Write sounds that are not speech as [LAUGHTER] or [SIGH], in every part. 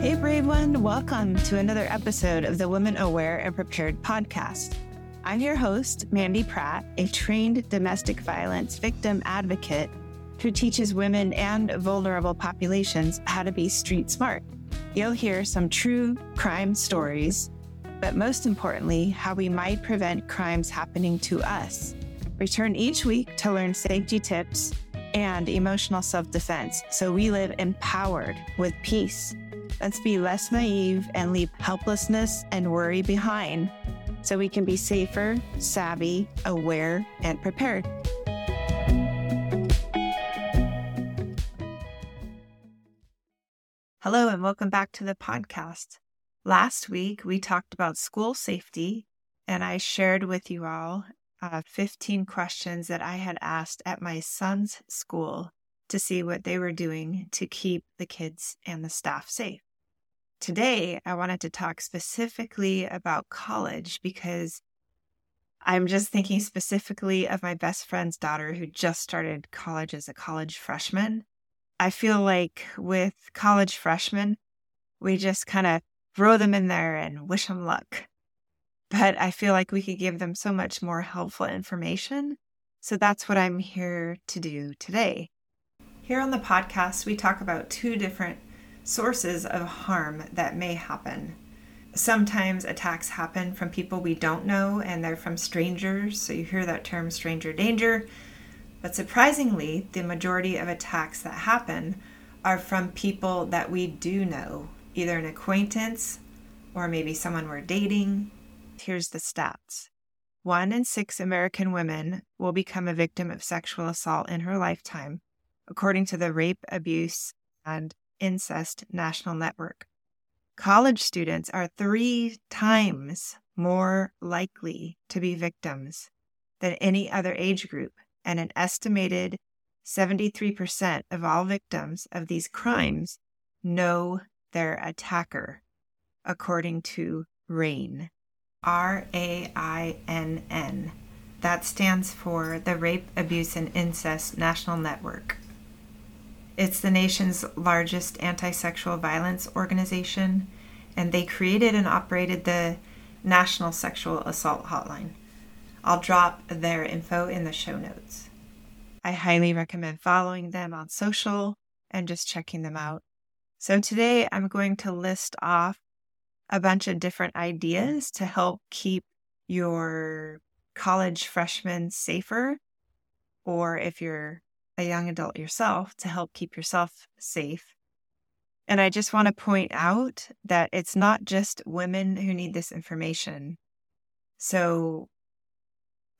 Hey, brave one. Welcome to another episode of the Women Aware and Prepared podcast. I'm your host, Mandi Pratt, a trained domestic violence victim advocate who teaches women and vulnerable populations how to be street smart. You'll hear some true crime stories, but most importantly, how we might prevent crimes happening to us. Return each week to learn safety tips and emotional self defense so we live empowered with peace. Let's be less naive and leave helplessness and worry behind so we can be safer, savvy, aware, and prepared. Hello, and welcome back to the podcast. Last week, we talked about school safety, and I shared with you all uh, 15 questions that I had asked at my son's school to see what they were doing to keep the kids and the staff safe. Today, I wanted to talk specifically about college because I'm just thinking specifically of my best friend's daughter who just started college as a college freshman. I feel like with college freshmen, we just kind of throw them in there and wish them luck. But I feel like we could give them so much more helpful information. So that's what I'm here to do today. Here on the podcast, we talk about two different sources of harm that may happen. Sometimes attacks happen from people we don't know and they're from strangers, so you hear that term stranger danger. But surprisingly, the majority of attacks that happen are from people that we do know, either an acquaintance or maybe someone we're dating. Here's the stats one in six American women will become a victim of sexual assault in her lifetime, according to the Rape, Abuse, and Incest National Network. College students are three times more likely to be victims than any other age group, and an estimated 73% of all victims of these crimes know their attacker, according to RAINN. R A I N N. That stands for the Rape, Abuse, and Incest National Network. It's the nation's largest anti sexual violence organization, and they created and operated the National Sexual Assault Hotline. I'll drop their info in the show notes. I highly recommend following them on social and just checking them out. So, today I'm going to list off a bunch of different ideas to help keep your college freshmen safer, or if you're a young adult yourself to help keep yourself safe. And I just want to point out that it's not just women who need this information. So,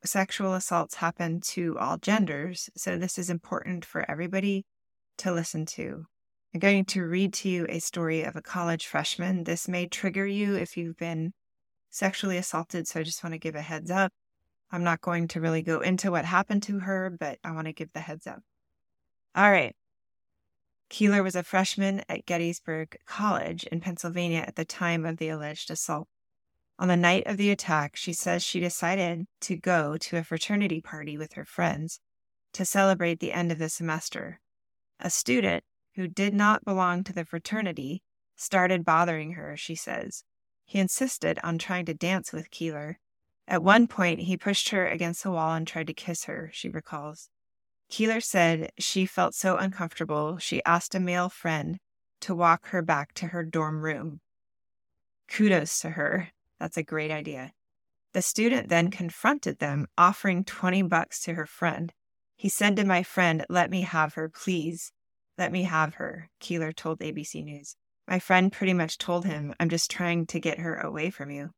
sexual assaults happen to all genders. So, this is important for everybody to listen to. I'm going to read to you a story of a college freshman. This may trigger you if you've been sexually assaulted. So, I just want to give a heads up. I'm not going to really go into what happened to her, but I want to give the heads up. All right. Keeler was a freshman at Gettysburg College in Pennsylvania at the time of the alleged assault. On the night of the attack, she says she decided to go to a fraternity party with her friends to celebrate the end of the semester. A student who did not belong to the fraternity started bothering her, she says. He insisted on trying to dance with Keeler. At one point, he pushed her against the wall and tried to kiss her, she recalls. Keeler said she felt so uncomfortable, she asked a male friend to walk her back to her dorm room. Kudos to her. That's a great idea. The student then confronted them, offering 20 bucks to her friend. He said to my friend, Let me have her, please. Let me have her, Keeler told ABC News. My friend pretty much told him, I'm just trying to get her away from you.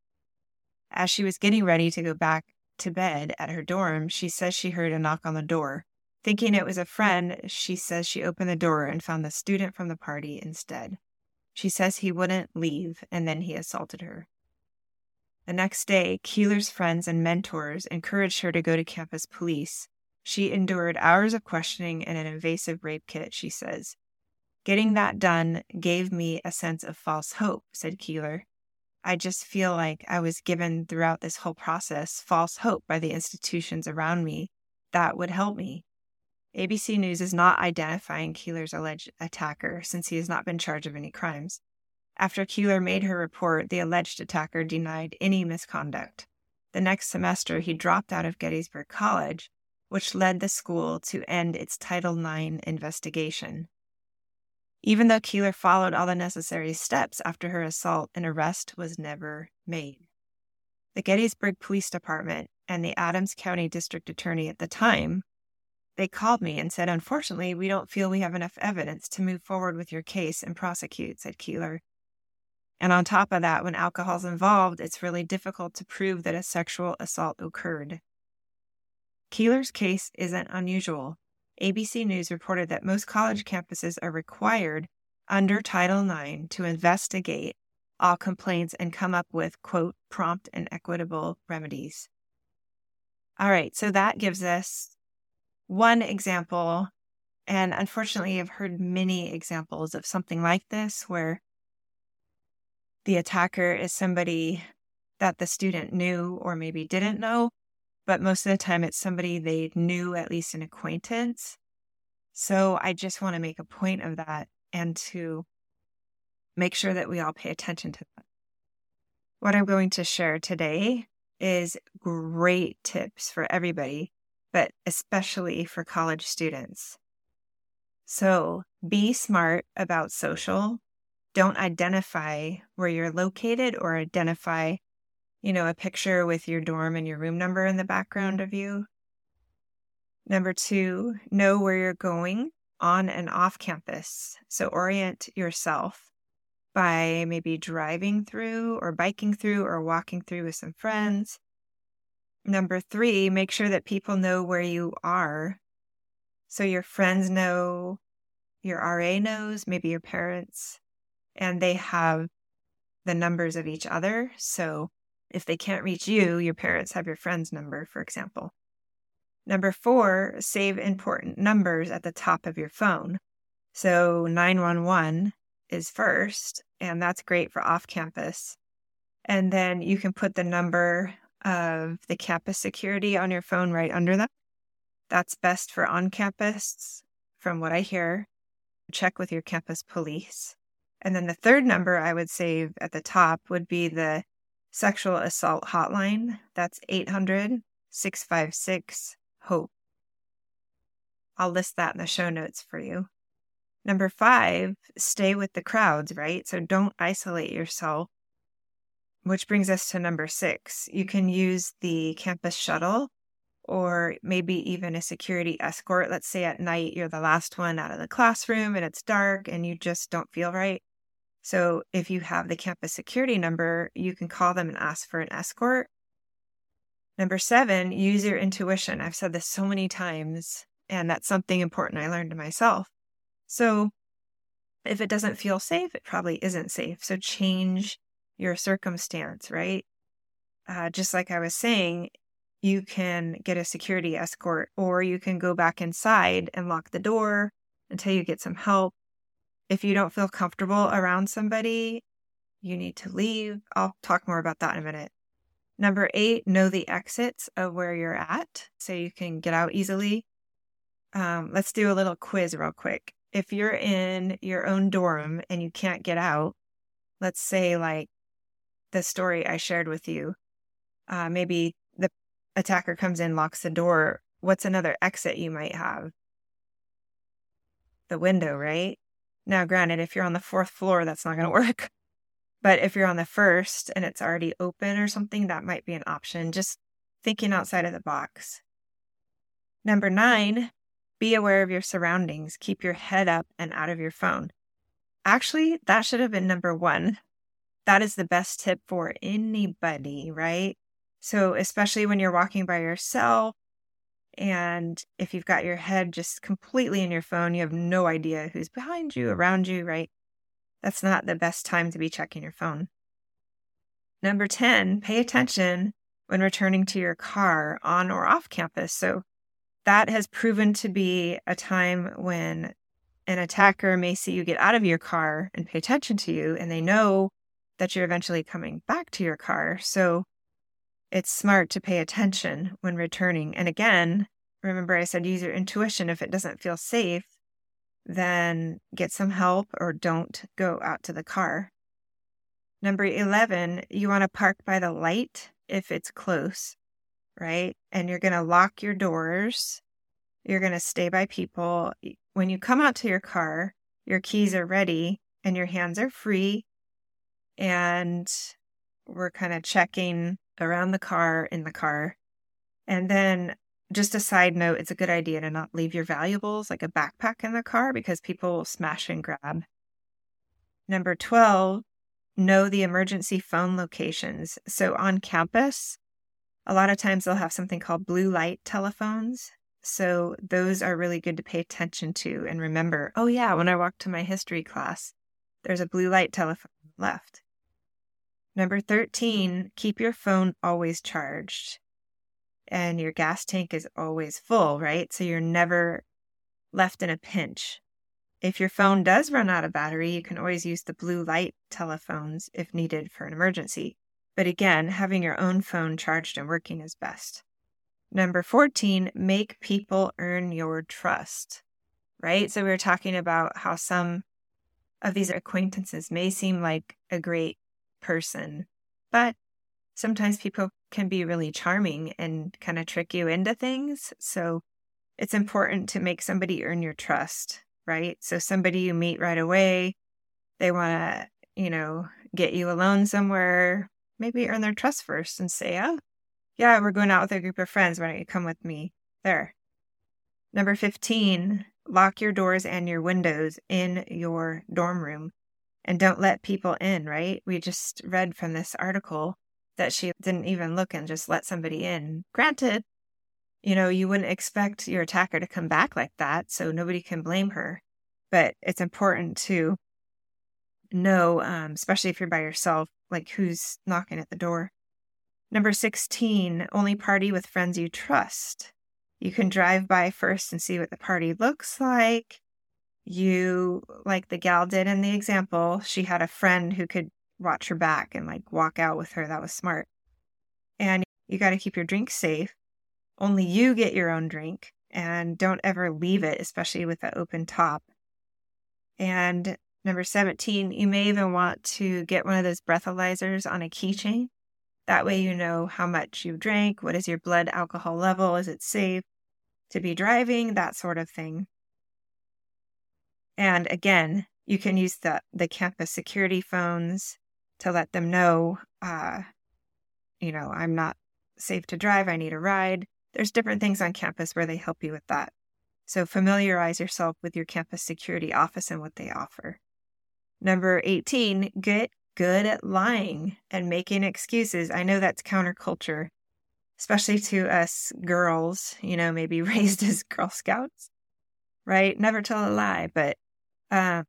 As she was getting ready to go back to bed at her dorm, she says she heard a knock on the door. Thinking it was a friend, she says she opened the door and found the student from the party instead. She says he wouldn't leave, and then he assaulted her. The next day, Keeler's friends and mentors encouraged her to go to campus police. She endured hours of questioning and an invasive rape kit, she says. Getting that done gave me a sense of false hope, said Keeler. I just feel like I was given throughout this whole process false hope by the institutions around me that would help me. ABC News is not identifying Keeler's alleged attacker since he has not been charged of any crimes. After Keeler made her report, the alleged attacker denied any misconduct. The next semester, he dropped out of Gettysburg College, which led the school to end its Title IX investigation. Even though Keeler followed all the necessary steps after her assault, an arrest was never made. The Gettysburg Police Department and the Adams County District Attorney at the time, they called me and said, Unfortunately, we don't feel we have enough evidence to move forward with your case and prosecute, said Keeler. And on top of that, when alcohol's involved, it's really difficult to prove that a sexual assault occurred. Keeler's case isn't unusual. ABC News reported that most college campuses are required under Title IX to investigate all complaints and come up with, quote, prompt and equitable remedies. All right, so that gives us one example. And unfortunately, I've heard many examples of something like this where the attacker is somebody that the student knew or maybe didn't know, but most of the time it's somebody they knew, at least an acquaintance. So I just want to make a point of that and to make sure that we all pay attention to that. What I'm going to share today is great tips for everybody, but especially for college students. So be smart about social. Don't identify where you're located or identify, you know, a picture with your dorm and your room number in the background of you. Number two, know where you're going on and off campus. So orient yourself by maybe driving through or biking through or walking through with some friends. Number three, make sure that people know where you are. So your friends know, your RA knows, maybe your parents, and they have the numbers of each other. So if they can't reach you, your parents have your friend's number, for example. Number four, save important numbers at the top of your phone. So 911 is first, and that's great for off campus. And then you can put the number of the campus security on your phone right under that. That's best for on campus, from what I hear. Check with your campus police. And then the third number I would save at the top would be the sexual assault hotline. That's 800 656 HOPE. I'll list that in the show notes for you. Number five, stay with the crowds, right? So don't isolate yourself. Which brings us to number six. You can use the campus shuttle or maybe even a security escort. Let's say at night you're the last one out of the classroom and it's dark and you just don't feel right. So if you have the campus security number, you can call them and ask for an escort. Number seven, use your intuition. I've said this so many times, and that's something important I learned to myself. So if it doesn't feel safe, it probably isn't safe. So change your circumstance, right? Uh, just like I was saying, you can get a security escort or you can go back inside and lock the door until you get some help. If you don't feel comfortable around somebody, you need to leave. I'll talk more about that in a minute. Number eight, know the exits of where you're at so you can get out easily. Um, let's do a little quiz real quick if you're in your own dorm and you can't get out, let's say like the story I shared with you, uh, maybe the attacker comes in, locks the door. What's another exit you might have? The window, right? Now, granted, if you're on the fourth floor, that's not going [LAUGHS] to work. But if you're on the first and it's already open or something, that might be an option. Just thinking outside of the box. Number nine, be aware of your surroundings. Keep your head up and out of your phone. Actually, that should have been number one. That is the best tip for anybody, right? So, especially when you're walking by yourself, and if you've got your head just completely in your phone, you have no idea who's behind you, around you, right? That's not the best time to be checking your phone. Number 10, pay attention when returning to your car on or off campus. So, that has proven to be a time when an attacker may see you get out of your car and pay attention to you, and they know that you're eventually coming back to your car. So it's smart to pay attention when returning. And again, remember I said use your intuition. If it doesn't feel safe, then get some help or don't go out to the car. Number 11, you want to park by the light if it's close, right? And you're going to lock your doors. You're going to stay by people. When you come out to your car, your keys are ready and your hands are free. And we're kind of checking around the car in the car. And then, just a side note, it's a good idea to not leave your valuables like a backpack in the car because people will smash and grab. Number 12, know the emergency phone locations. So on campus, a lot of times they'll have something called blue light telephones. So those are really good to pay attention to and remember. Oh, yeah, when I walk to my history class, there's a blue light telephone left. Number 13, keep your phone always charged and your gas tank is always full, right? So you're never left in a pinch. If your phone does run out of battery, you can always use the blue light telephones if needed for an emergency. But again, having your own phone charged and working is best. Number 14, make people earn your trust, right? So we were talking about how some of these acquaintances may seem like a great person, but sometimes people can be really charming and kind of trick you into things. So it's important to make somebody earn your trust, right? So somebody you meet right away, they want to, you know, get you alone somewhere, maybe earn their trust first and say, oh, yeah, we're going out with a group of friends. Why don't you come with me there? Number 15, lock your doors and your windows in your dorm room and don't let people in, right? We just read from this article that she didn't even look and just let somebody in. Granted, you know, you wouldn't expect your attacker to come back like that, so nobody can blame her. But it's important to know, um, especially if you're by yourself, like who's knocking at the door. Number 16, only party with friends you trust. You can drive by first and see what the party looks like. You, like the gal did in the example, she had a friend who could watch her back and like walk out with her. That was smart. And you got to keep your drink safe. Only you get your own drink and don't ever leave it, especially with the open top. And number 17, you may even want to get one of those breathalyzers on a keychain. That way, you know how much you drank, what is your blood alcohol level, is it safe to be driving, that sort of thing. And again, you can use the, the campus security phones to let them know, uh, you know, I'm not safe to drive, I need a ride. There's different things on campus where they help you with that. So familiarize yourself with your campus security office and what they offer. Number 18, get good at lying and making excuses. I know that's counterculture, especially to us girls, you know, maybe [LAUGHS] raised as Girl Scouts, right? Never tell a lie, but uh,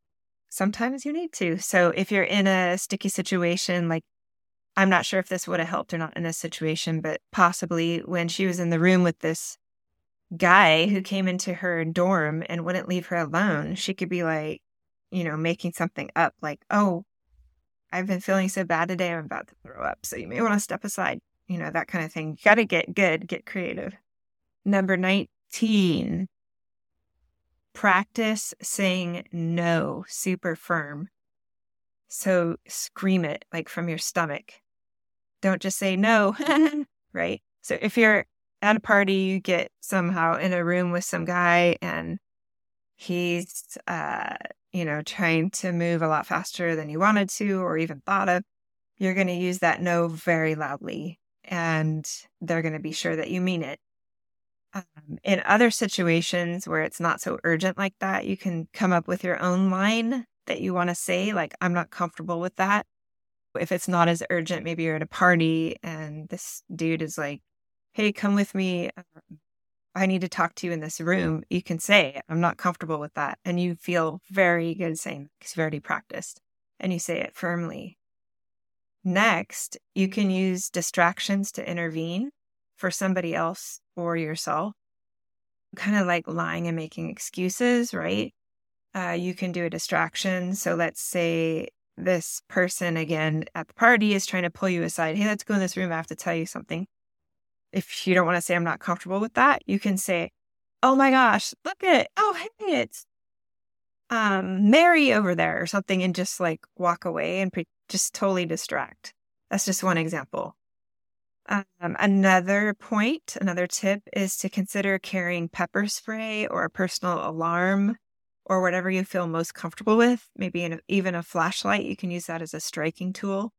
sometimes you need to. So if you're in a sticky situation, like I'm not sure if this would have helped or not in this situation, but possibly when she was in the room with this guy who came into her dorm and wouldn't leave her alone, she could be like, you know, making something up like, oh, I've been feeling so bad today, I'm about to throw up. So you may want to step aside, you know, that kind of thing. You got to get good, get creative. Number 19, practice saying no super firm. So scream it like from your stomach. Don't just say no, [LAUGHS] right? So if you're at a party, you get somehow in a room with some guy and he's, uh, you know, trying to move a lot faster than you wanted to or even thought of, you're going to use that no very loudly and they're going to be sure that you mean it. Um, in other situations where it's not so urgent like that, you can come up with your own line that you want to say, like, I'm not comfortable with that. If it's not as urgent, maybe you're at a party and this dude is like, Hey, come with me. Um, I need to talk to you in this room. You can say, I'm not comfortable with that. And you feel very good saying because you've already practiced and you say it firmly. Next, you can use distractions to intervene for somebody else or yourself. Kind of like lying and making excuses, right? Uh, you can do a distraction. So let's say this person again at the party is trying to pull you aside. Hey, let's go in this room. I have to tell you something. If you don't want to say I'm not comfortable with that, you can say, Oh my gosh, look at it. Oh, hey, it's um, Mary over there or something and just like walk away and pretend just totally distract. That's just one example. Um, another point, another tip is to consider carrying pepper spray or a personal alarm or whatever you feel most comfortable with. Maybe an, even a flashlight, you can use that as a striking tool.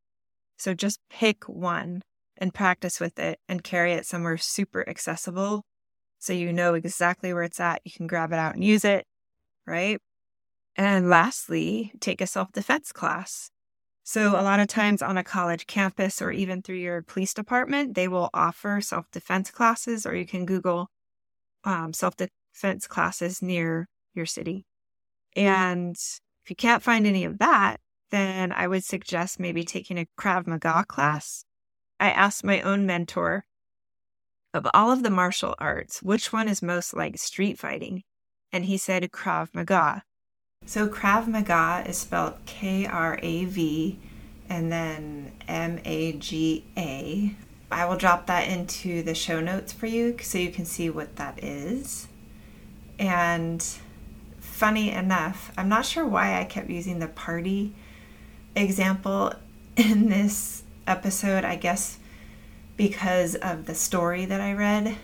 So just pick one and practice with it and carry it somewhere super accessible so you know exactly where it's at. You can grab it out and use it, right? And lastly, take a self defense class. So, a lot of times on a college campus or even through your police department, they will offer self defense classes, or you can Google um, self defense classes near your city. And if you can't find any of that, then I would suggest maybe taking a Krav Maga class. I asked my own mentor of all of the martial arts, which one is most like street fighting? And he said Krav Maga. So Krav Maga is spelled K R A V and then M A G A. I will drop that into the show notes for you so you can see what that is. And funny enough, I'm not sure why I kept using the party example in this episode. I guess because of the story that I read.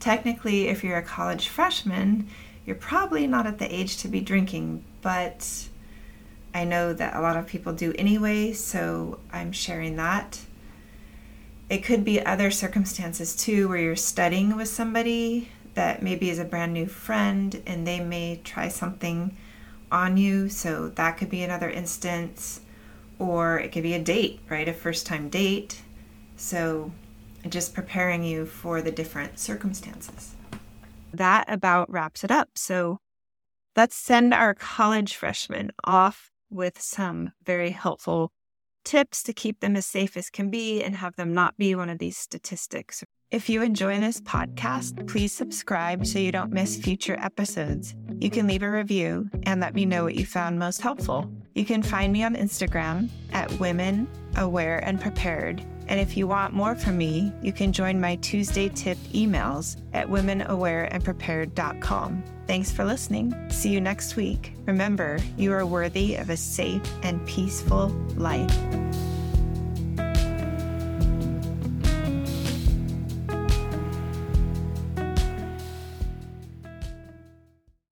Technically, if you're a college freshman, you're probably not at the age to be drinking, but I know that a lot of people do anyway, so I'm sharing that. It could be other circumstances too, where you're studying with somebody that maybe is a brand new friend and they may try something on you, so that could be another instance. Or it could be a date, right? A first time date. So just preparing you for the different circumstances that about wraps it up. So let's send our college freshmen off with some very helpful tips to keep them as safe as can be and have them not be one of these statistics. If you enjoy this podcast, please subscribe so you don't miss future episodes. You can leave a review and let me know what you found most helpful. You can find me on Instagram at Women Aware and Prepared and if you want more from me, you can join my Tuesday tip emails at womenawareandprepared.com. Thanks for listening. See you next week. Remember, you are worthy of a safe and peaceful life.